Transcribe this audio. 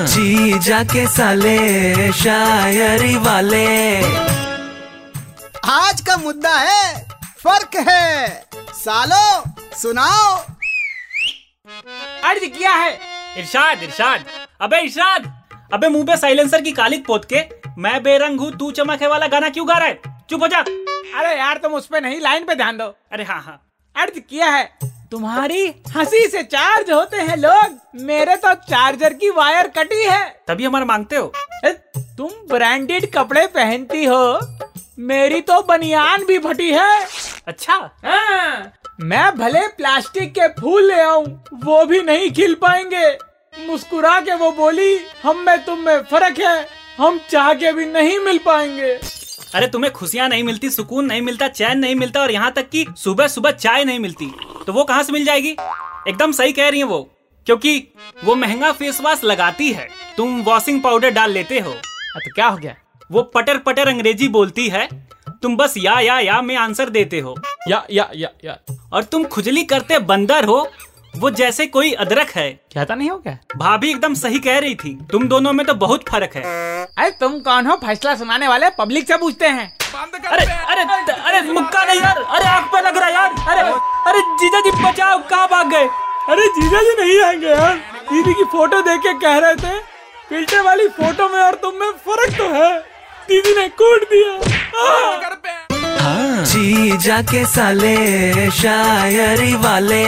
जी जाके साले शायरी वाले। आज का मुद्दा है फ़र्क है। सालो सुनाओ। अर्ज़ किया है। इरशाद इरशाद। अबे इरशाद। अबे मुँह पे साइलेंसर की कालिक पोत के। मैं बेरंग हूँ तू चमक है वाला गाना क्यों गा रहा है? चुप हो जा। अरे यार तुम उस पे नहीं लाइन पे ध्यान दो। अरे हाँ हाँ। अर्ज़ किया है तुम्हारी हँसी से चार्ज होते हैं लोग। मेरे तो चार्जर की वायर कटी है। तभी हमारा मांगते हो। ए, तुम ब्रांडेड कपड़े पहनती हो। मेरी तो बनियान भी फटी है। अच्छा। हाँ, मैं भले प्लास्टिक के फूल ले आऊँ वो भी नहीं खिल पाएँगे। मुस्कुरा के वो बोली हम में तुम में फ़र्क है। हम चाह के भी नहीं मिल पाएँगे। अरे तुम्हें खुशियाँ नहीं मिलती सुकून नहीं मिलता चैन नहीं मिलता और यहाँ तक कि सुबह सुबह चाय नहीं मिलती। तो वो कहाँ से मिल जाएगी? एकदम सही कह रही है वो क्योंकि वो महँगा फेस वॉश लगाती है। तुम वॉशिंग पाउडर डाल लेते हो। तो क्या हो गया? वो पटर पटर अंग्रेज़ी बोलती है तुम बस या या या में आंसर देते हो। या या या या। और तुम खुजली करते बंदर हो वो जैसे कोई अदरक है। कहता नहीं हो क्या? भाभी एकदम सही कह रही थी। तुम दोनों में तो बहुत फ़र्क है। अरे तुम कौन हो? फैसला सुनाने वाले पब्लिक से पूछते हैं। अरे अरे अरे मुक्का नहीं यार। अरे आग पे लग रहा है यार अरे अरे जीजा जी बचाओ कहाँ भाग गए? अरे जीजा जी नहीं आएँगे यार। दीदी की फ़ोटो देख के कह रहे थे फ़िल्टर वाली फ़ोटो में और तुम में फ़र्क तो है। दीदी ने कूट दिया। हाँ। जीजा के साले शायरी वाले।